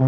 Hey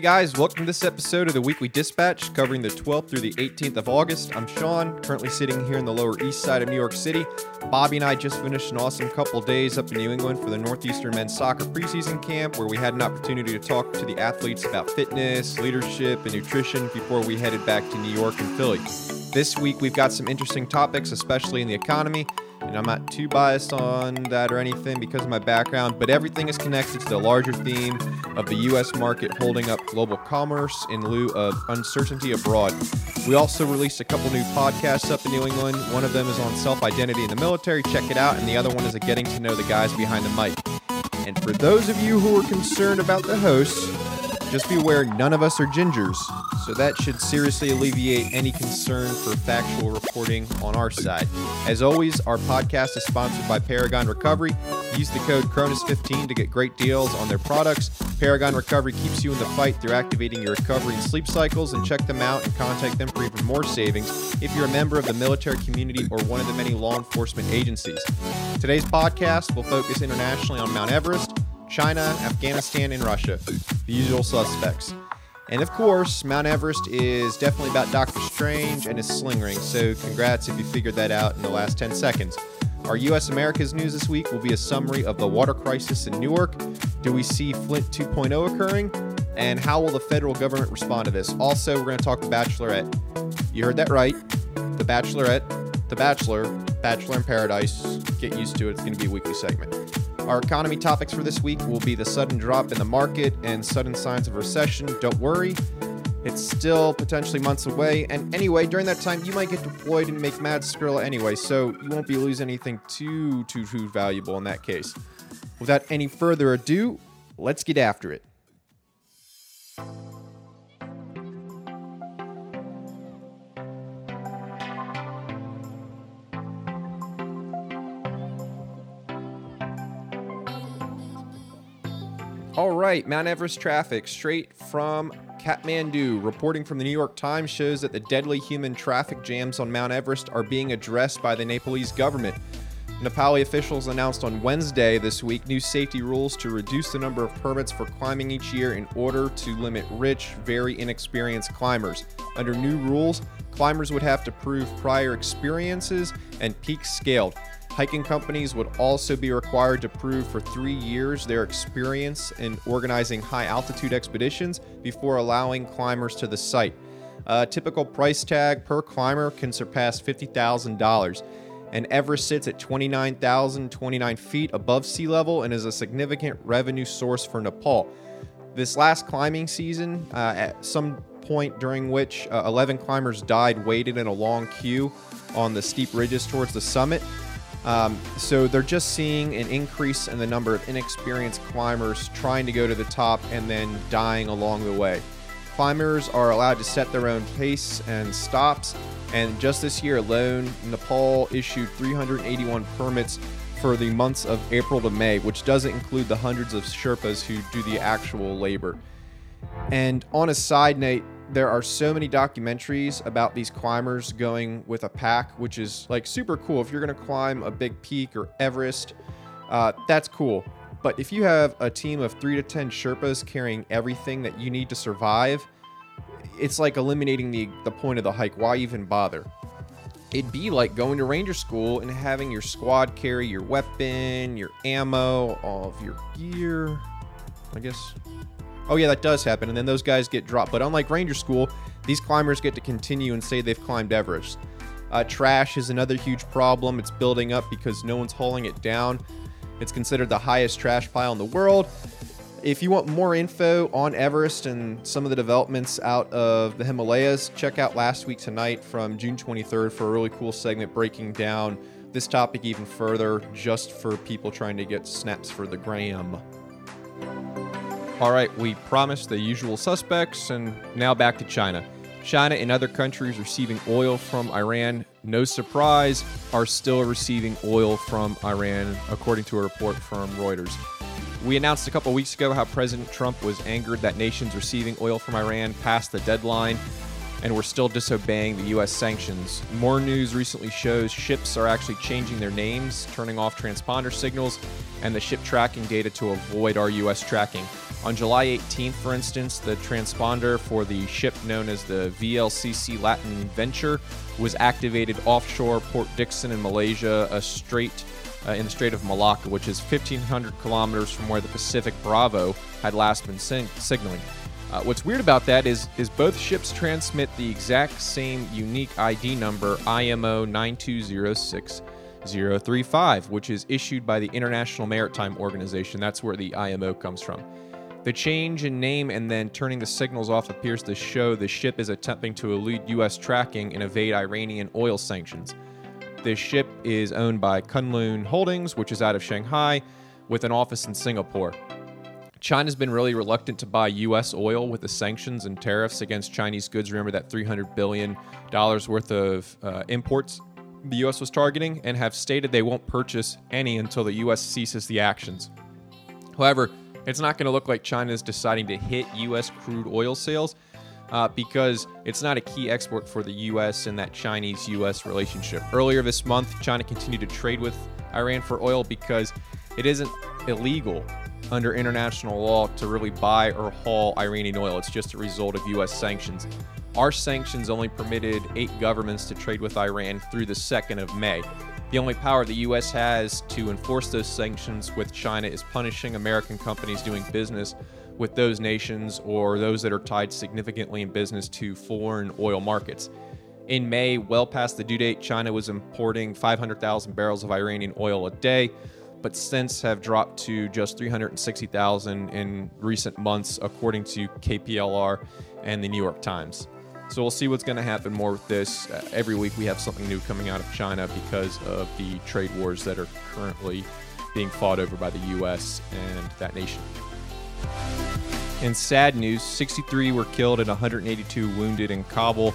guys, welcome to this episode of the Weekly Dispatch covering the 12th through the 18th of August. I'm Sean, currently sitting here in the Lower East Side of New York City. Bobby and I just finished an awesome couple days up in New England for the Northeastern Men's Soccer preseason camp where we had an opportunity to talk to the athletes about fitness, leadership, and nutrition before we headed back to New York and Philly. This week we've got some interesting topics, especially in the economy. And I'm not too biased on that or anything because of my background, but everything is connected to the larger theme of the U.S. market holding up global commerce in lieu of uncertainty abroad. We also released a couple new podcasts up in New England. One of them is on self identity in the military. Check it out. And the other one is a getting to know the guys behind the mic. And for those of you who are concerned about the hosts, just be aware none of us are gingers, so that should seriously alleviate any concern for factual reporting on our side. As always, our podcast is sponsored by Paragon Recovery. Use the code CRONUS15 to get great deals on their products. Paragon Recovery keeps you in the fight through activating your recovery and sleep cycles, and check them out and contact them for even more savings if you're a member of the military community or one of the many law enforcement agencies. Today's podcast will focus internationally on Mount Everest China, Afghanistan, and Russia, the usual suspects. And of course, Mount Everest is definitely about Doctor Strange and his sling ring, so congrats if you figured that out in the last 10 seconds. Our US America's news this week will be a summary of the water crisis in Newark. Do we see Flint 2.0 occurring? And how will the federal government respond to this? Also, we're going to talk The Bachelorette. You heard that right. The Bachelorette, The Bachelor, Bachelor in Paradise. Get used to it. It's going to be a weekly segment. Our economy topics for this week will be the sudden drop in the market and sudden signs of recession. Don't worry, it's still potentially months away. And anyway, during that time, you might get deployed and make mad Skrilla anyway, so you won't be losing anything too, too, too valuable in that case. Without any further ado, let's get after it. Right, Mount Everest traffic straight from Kathmandu. Reporting from the New York Times shows that the deadly human traffic jams on Mount Everest are being addressed by the Nepalese government. Nepali officials announced on Wednesday this week new safety rules to reduce the number of permits for climbing each year in order to limit rich, very inexperienced climbers. Under new rules, climbers would have to prove prior experiences and peaks scaled. Hiking companies would also be required to prove for three years their experience in organizing high altitude expeditions before allowing climbers to the site. A typical price tag per climber can surpass $50,000 and Everest sits at 29,029 feet above sea level and is a significant revenue source for Nepal. This last climbing season, uh, at some point during which uh, 11 climbers died waited in a long queue on the steep ridges towards the summit. Um, so they're just seeing an increase in the number of inexperienced climbers trying to go to the top and then dying along the way. Climbers are allowed to set their own pace and stops, and just this year alone, Nepal issued 381 permits for the months of April to May, which doesn't include the hundreds of Sherpas who do the actual labor. And on a side note, there are so many documentaries about these climbers going with a pack, which is like super cool. If you're going to climb a big peak or Everest, uh, that's cool. But if you have a team of three to 10 Sherpas carrying everything that you need to survive, it's like eliminating the, the point of the hike. Why even bother? It'd be like going to ranger school and having your squad carry your weapon, your ammo, all of your gear. I guess oh yeah, that does happen, and then those guys get dropped. But unlike Ranger School, these climbers get to continue and say they've climbed Everest. Uh, trash is another huge problem. It's building up because no one's hauling it down. It's considered the highest trash pile in the world. If you want more info on Everest and some of the developments out of the Himalayas, check out last week tonight from June 23rd for a really cool segment breaking down this topic even further, just for people trying to get snaps for the gram. All right, we promised the usual suspects, and now back to China. China and other countries receiving oil from Iran, no surprise, are still receiving oil from Iran, according to a report from Reuters. We announced a couple weeks ago how President Trump was angered that nations receiving oil from Iran passed the deadline and were still disobeying the U.S. sanctions. More news recently shows ships are actually changing their names, turning off transponder signals, and the ship tracking data to avoid our U.S. tracking. On July 18th, for instance, the transponder for the ship known as the VLCC Latin Venture was activated offshore Port Dickson in Malaysia, a strait uh, in the Strait of Malacca, which is 1,500 kilometers from where the Pacific Bravo had last been signaling. Uh, what's weird about that is is both ships transmit the exact same unique ID number IMO 9206035, which is issued by the International Maritime Organization. That's where the IMO comes from. The change in name and then turning the signals off appears to show the ship is attempting to elude U.S. tracking and evade Iranian oil sanctions. This ship is owned by Kunlun Holdings, which is out of Shanghai, with an office in Singapore. China's been really reluctant to buy U.S. oil with the sanctions and tariffs against Chinese goods. Remember that $300 billion worth of uh, imports the U.S. was targeting, and have stated they won't purchase any until the U.S. ceases the actions. However, it's not going to look like China is deciding to hit U.S. crude oil sales uh, because it's not a key export for the U.S. and that Chinese U.S. relationship. Earlier this month, China continued to trade with Iran for oil because it isn't illegal under international law to really buy or haul Iranian oil. It's just a result of U.S. sanctions. Our sanctions only permitted eight governments to trade with Iran through the 2nd of May. The only power the U.S. has to enforce those sanctions with China is punishing American companies doing business with those nations or those that are tied significantly in business to foreign oil markets. In May, well past the due date, China was importing 500,000 barrels of Iranian oil a day but since have dropped to just 360,000 in recent months, according to Kpler and the New York Times. So we'll see what's going to happen more with this. Uh, every week we have something new coming out of China because of the trade wars that are currently being fought over by the U.S. and that nation. In sad news, 63 were killed and 182 wounded in Kabul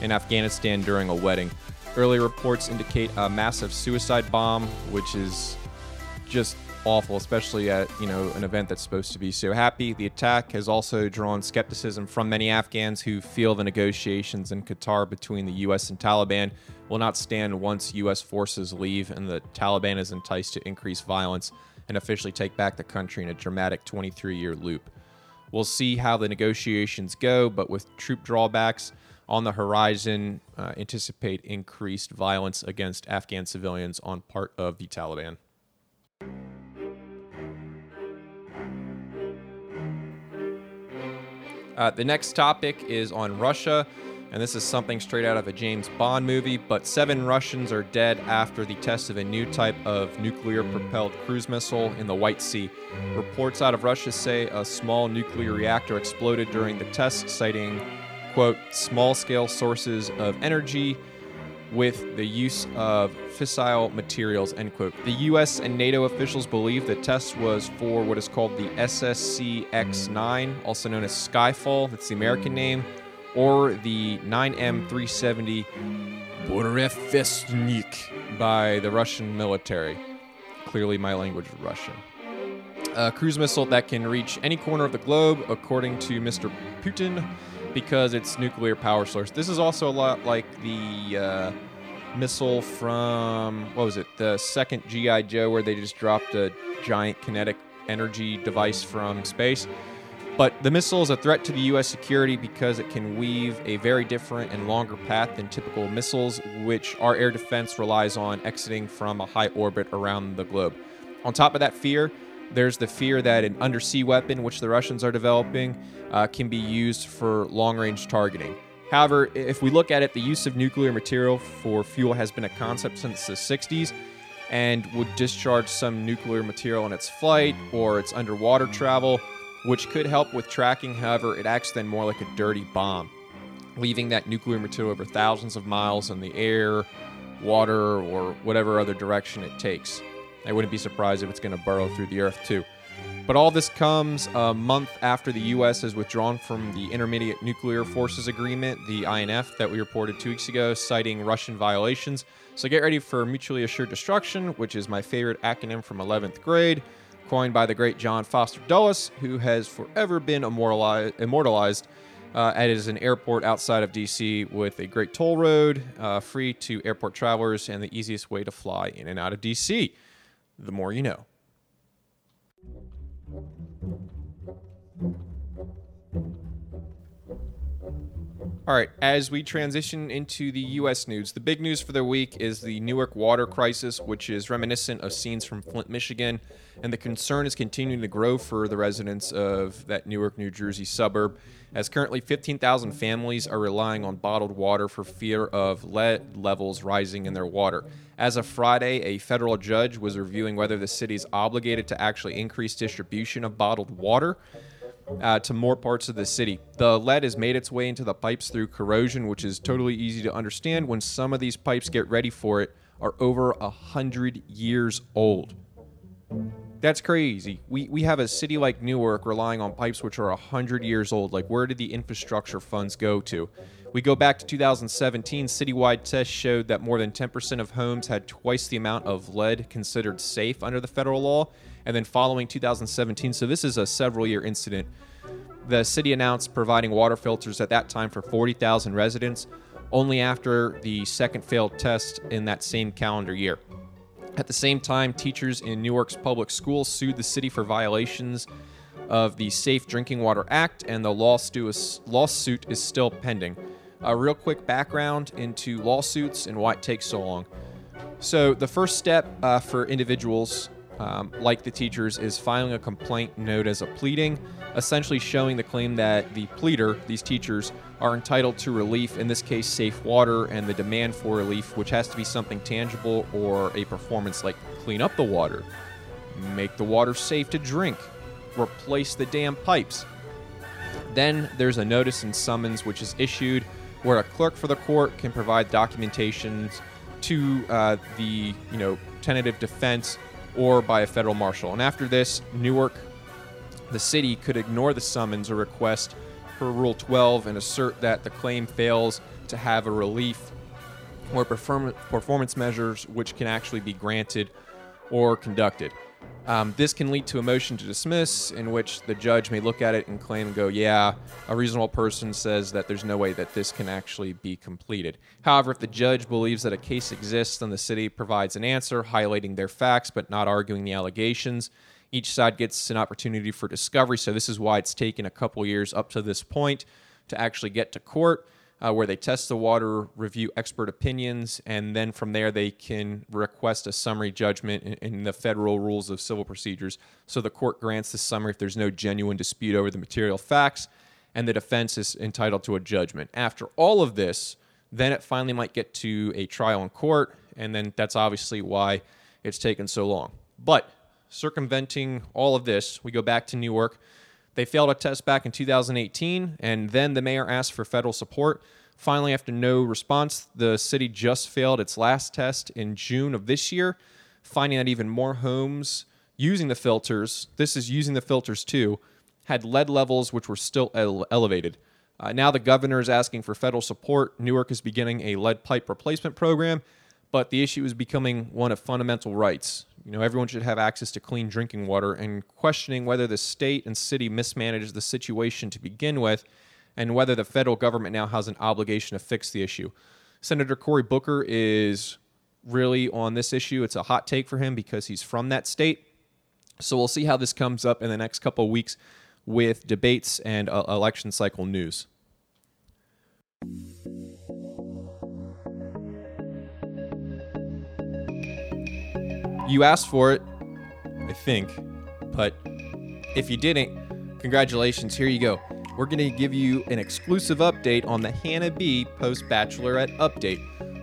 in Afghanistan during a wedding. Early reports indicate a massive suicide bomb, which is just awful, especially at you know an event that's supposed to be so happy. The attack has also drawn skepticism from many Afghans who feel the negotiations in Qatar between the U.S. and Taliban will not stand once U.S. forces leave and the Taliban is enticed to increase violence and officially take back the country in a dramatic 23-year loop. We'll see how the negotiations go, but with troop drawbacks on the horizon, uh, anticipate increased violence against Afghan civilians on part of the Taliban. Uh, the next topic is on Russia, and this is something straight out of a James Bond movie. But seven Russians are dead after the test of a new type of nuclear propelled cruise missile in the White Sea. Reports out of Russia say a small nuclear reactor exploded during the test, citing, quote, small scale sources of energy with the use of fissile materials, end quote. The US and NATO officials believe the test was for what is called the SSC X9, also known as Skyfall, that's the American name, or the 9M370 Burevestnik by the Russian military. Clearly, my language is Russian. A cruise missile that can reach any corner of the globe, according to Mr. Putin because it's nuclear power source. This is also a lot like the uh, missile from what was it? The second GI Joe, where they just dropped a giant kinetic energy device from space. But the missile is a threat to the U.S. security because it can weave a very different and longer path than typical missiles, which our air defense relies on exiting from a high orbit around the globe. On top of that fear, there's the fear that an undersea weapon, which the Russians are developing, uh, can be used for long range targeting. However, if we look at it, the use of nuclear material for fuel has been a concept since the 60s and would discharge some nuclear material in its flight or its underwater travel, which could help with tracking. However, it acts then more like a dirty bomb, leaving that nuclear material over thousands of miles in the air, water, or whatever other direction it takes. I wouldn't be surprised if it's going to burrow through the earth too. But all this comes a month after the U.S. has withdrawn from the Intermediate Nuclear Forces Agreement, the INF, that we reported two weeks ago, citing Russian violations. So get ready for mutually assured destruction, which is my favorite acronym from 11th grade, coined by the great John Foster Dulles, who has forever been immortalized uh, as an airport outside of DC with a great toll road, uh, free to airport travelers, and the easiest way to fly in and out of DC. The more you know. All right, as we transition into the U.S. news, the big news for the week is the Newark water crisis, which is reminiscent of scenes from Flint, Michigan. And the concern is continuing to grow for the residents of that Newark, New Jersey suburb, as currently 15,000 families are relying on bottled water for fear of lead levels rising in their water. As of Friday, a federal judge was reviewing whether the city is obligated to actually increase distribution of bottled water uh, to more parts of the city. The lead has made its way into the pipes through corrosion, which is totally easy to understand when some of these pipes get ready for it are over a hundred years old. That's crazy. We we have a city like Newark relying on pipes which are a 100 years old. Like where did the infrastructure funds go to? We go back to 2017, citywide tests showed that more than 10% of homes had twice the amount of lead considered safe under the federal law. And then following 2017, so this is a several year incident, the city announced providing water filters at that time for 40,000 residents, only after the second failed test in that same calendar year. At the same time, teachers in Newark's public schools sued the city for violations of the Safe Drinking Water Act, and the lawsuit is still pending. A real quick background into lawsuits and why it takes so long. So, the first step uh, for individuals um, like the teachers is filing a complaint known as a pleading, essentially showing the claim that the pleader, these teachers, are entitled to relief, in this case, safe water, and the demand for relief, which has to be something tangible or a performance like clean up the water, make the water safe to drink, replace the damn pipes. Then there's a notice and summons which is issued where a clerk for the court can provide documentations to uh, the you know tentative defense or by a federal marshal. And after this, Newark, the city, could ignore the summons or request per Rule 12 and assert that the claim fails to have a relief or perform- performance measures which can actually be granted or conducted. Um, this can lead to a motion to dismiss, in which the judge may look at it and claim and go, yeah, a reasonable person says that there's no way that this can actually be completed. However, if the judge believes that a case exists, then the city provides an answer highlighting their facts but not arguing the allegations. Each side gets an opportunity for discovery, so this is why it's taken a couple years up to this point to actually get to court uh, where they test the water, review expert opinions, and then from there they can request a summary judgment in, in, the federal rules of civil procedures. So the court grants the summary if there's no genuine dispute over the material facts, and the defense is entitled to a judgment. After all of this, then it finally might get to a trial in court, and then that's obviously why it's taken so long. But circumventing all of this, we go back to Newark. They failed a test back in 2018, and then the mayor asked for federal support. Finally, after no response, the city just failed its last test in June of this year, finding that even more homes using the filters, this is using the filters too, had lead levels which were still ele- elevated. Uh, now the governor is asking for federal support. Newark is beginning a lead pipe replacement program, but the issue is becoming one of fundamental rights. You know, everyone should have access to clean drinking water, and questioning whether the state and city mismanaged the situation to begin with, and whether the federal government now has an obligation to fix the issue. Senator Cory Booker is really on this issue. It's a hot take for him because he's from that state. So we'll see how this comes up in the next couple of weeks with debates and uh, election cycle news. You asked for it, I think, but if you didn't, congratulations, here you go. We're going to give you an exclusive update on the Hannah B post bachelorette update.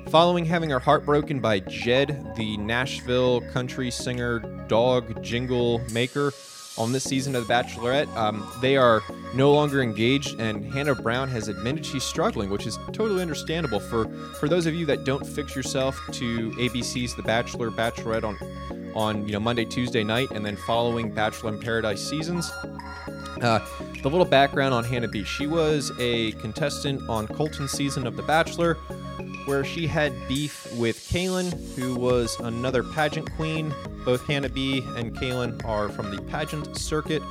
Following having her heart broken by Jed, the Nashville country singer dog jingle maker, on this season of The Bachelorette. Um, they are no longer engaged, and Hannah Brown has admitted she's struggling, which is totally understandable. For for those of you that don't fix yourself to ABC's The Bachelor, Bachelorette on on you know Monday, Tuesday night, and then following Bachelor in Paradise seasons. Uh, the little background on Hannah B. She was a contestant on Colton's season of The Bachelor, where she had beef with Caelynn, who was another pageant queen. Both Hannah B. and Caelynn are from the pageant circuit,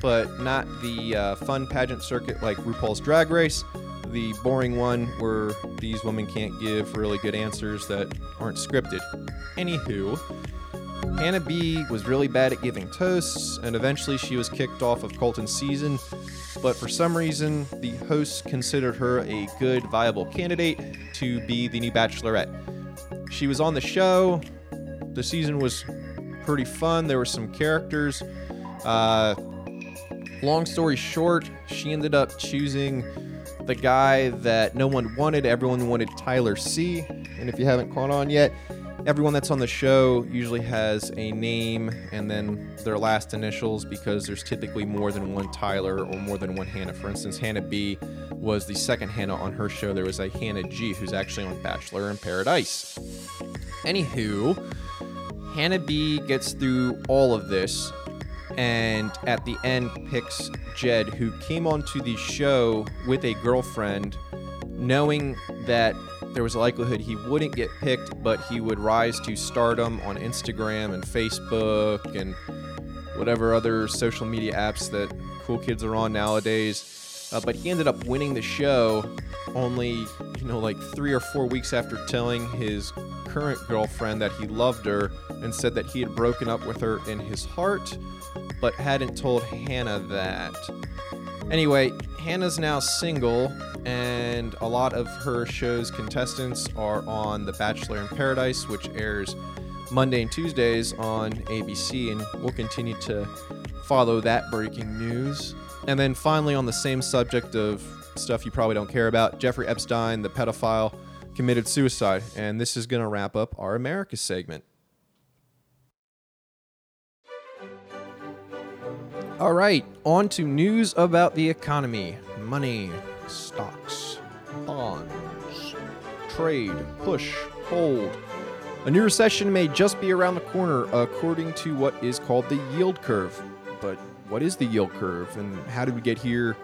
but not the uh, fun pageant circuit like RuPaul's Drag Race. The boring one where these women can't give really good answers that aren't scripted. Anywho, Hannah B was really bad at giving toasts, and eventually she was kicked off of Colton's season. But for some reason, the hosts considered her a good, viable candidate to be the new Bachelorette. She was on the show. The season was pretty fun. There were some characters. Uh, long story short, she ended up choosing the guy that no one wanted. Everyone wanted Tyler C. And if you haven't caught on yet, everyone that's on the show usually has a name and then their last initials because there's typically more than one Tyler or more than one Hannah. For instance, Hannah B was the second Hannah on her show. There was a Hannah G who's actually on Bachelor in Paradise. Anywho, Hannah B gets through all of this and at the end picks Jed, who came onto the show with a girlfriend, knowing that there was a likelihood he wouldn't get picked, but he would rise to stardom on Instagram and Facebook and whatever other social media apps that cool kids are on nowadays. Uh, but he ended up winning the show only, you know, like three or four weeks after telling his current girlfriend that he loved her and said that he had broken up with her in his heart, but hadn't told Hannah that. Anyway, Hannah's now single, and a lot of her show's contestants are on The Bachelor in Paradise, which airs Monday and Tuesdays on ABC, and we'll continue to follow that breaking news. And then finally, on the same subject of stuff you probably don't care about, Jeffrey Epstein, the pedophile, committed suicide. And this is going to wrap up our America segment. All right, on to news about the economy, money, stocks, bonds, trade, push, hold. A new recession may just be around the corner, according to what is called the yield curve. But what is the yield curve, and how did we get here?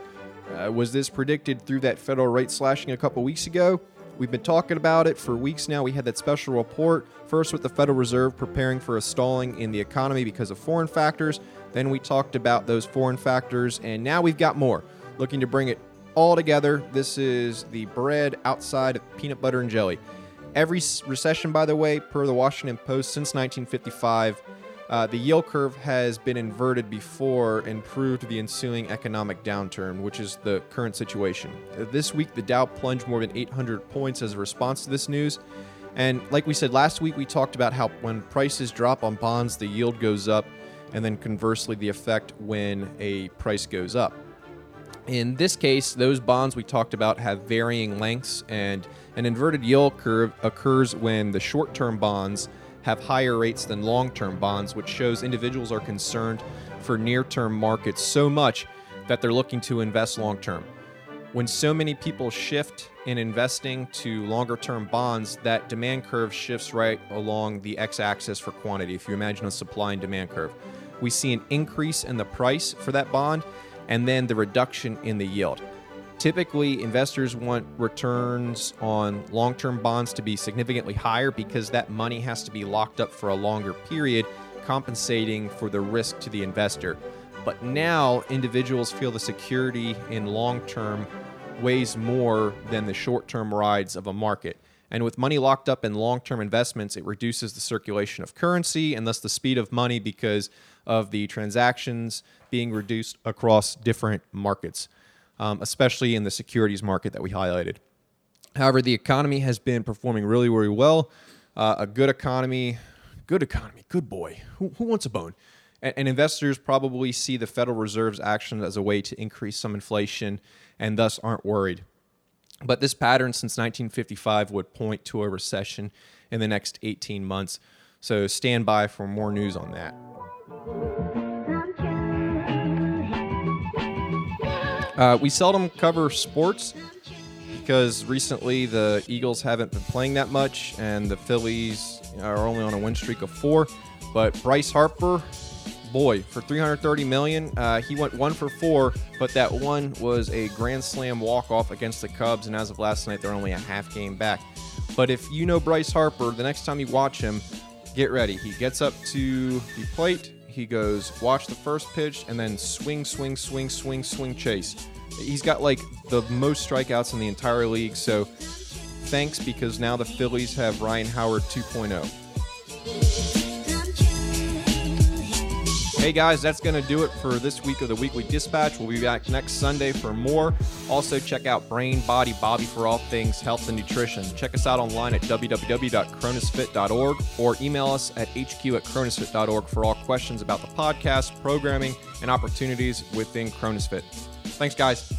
Uh, was this predicted through that federal rate slashing a couple weeks ago? We've been talking about it for weeks now. We had that special report, first with the Federal Reserve preparing for a stalling in the economy because of foreign factors. Then we talked about those foreign factors, and now we've got more. Looking to bring it all together. This is the bread outside of peanut butter and jelly. Every recession, by the way, per the Washington Post since 1955, uh, the yield curve has been inverted before and proved the ensuing economic downturn, which is the current situation. Uh, this week, the Dow plunged more than 800 points as a response to this news. And like we said last week, we talked about how when prices drop on bonds, the yield goes up and then conversely, the effect when a price goes up. In this case, those bonds we talked about have varying lengths, and an inverted yield curve occurs when the short term bonds have higher rates than long term bonds, which shows individuals are concerned for near term markets so much that they're looking to invest long term. When so many people shift in investing to longer term bonds, that demand curve shifts right along the x axis for quantity. If you imagine a supply and demand curve we see an increase in the price for that bond and then the reduction in the yield. Typically, investors want returns on long term bonds to be significantly higher because that money has to be locked up for a longer period, compensating for the risk to the investor. But now, individuals feel the security in long term weighs more than the short term rides of a market. And with money locked up in long term investments, it reduces the circulation of currency and thus the speed of money because of the transactions being reduced across different markets, um, especially in the securities market that we highlighted. However, the economy has been performing really, really well. Uh, a good economy, good economy, good boy. Who, who wants a bone? And, and investors probably see the Federal Reserve's action as a way to increase some inflation and thus aren't worried. But this pattern since 1955 would point to a recession in the next 18 months. So stand by for more news on that. Uh, we seldom cover sports because recently the Eagles haven't been playing that much and the Phillies are only on a win streak of four. But Bryce Harper boy, for 330 million, uh, he went one for four, but that one was a grand slam walk off against the Cubs, and as of last night, they're only a half game back. But if you know Bryce Harper, the next time you watch him, get ready. He gets up to the plate, he goes watch the first pitch, and then swing, swing, swing, swing, swing, chase. He's got like the most strikeouts in the entire league. So thanks because now the Phillies have Ryan Howard 2.0. Hey guys, that's going to do it for this week of the Weekly Dispatch. We'll be back next Sunday for more. Also, check out Brain Body Bobby for all things health and nutrition. Check us out online at www.cronusfit.org or email us at hq at cronusfit.org for all questions about the podcast, programming, and opportunities within Cronusfit. Thanks, guys.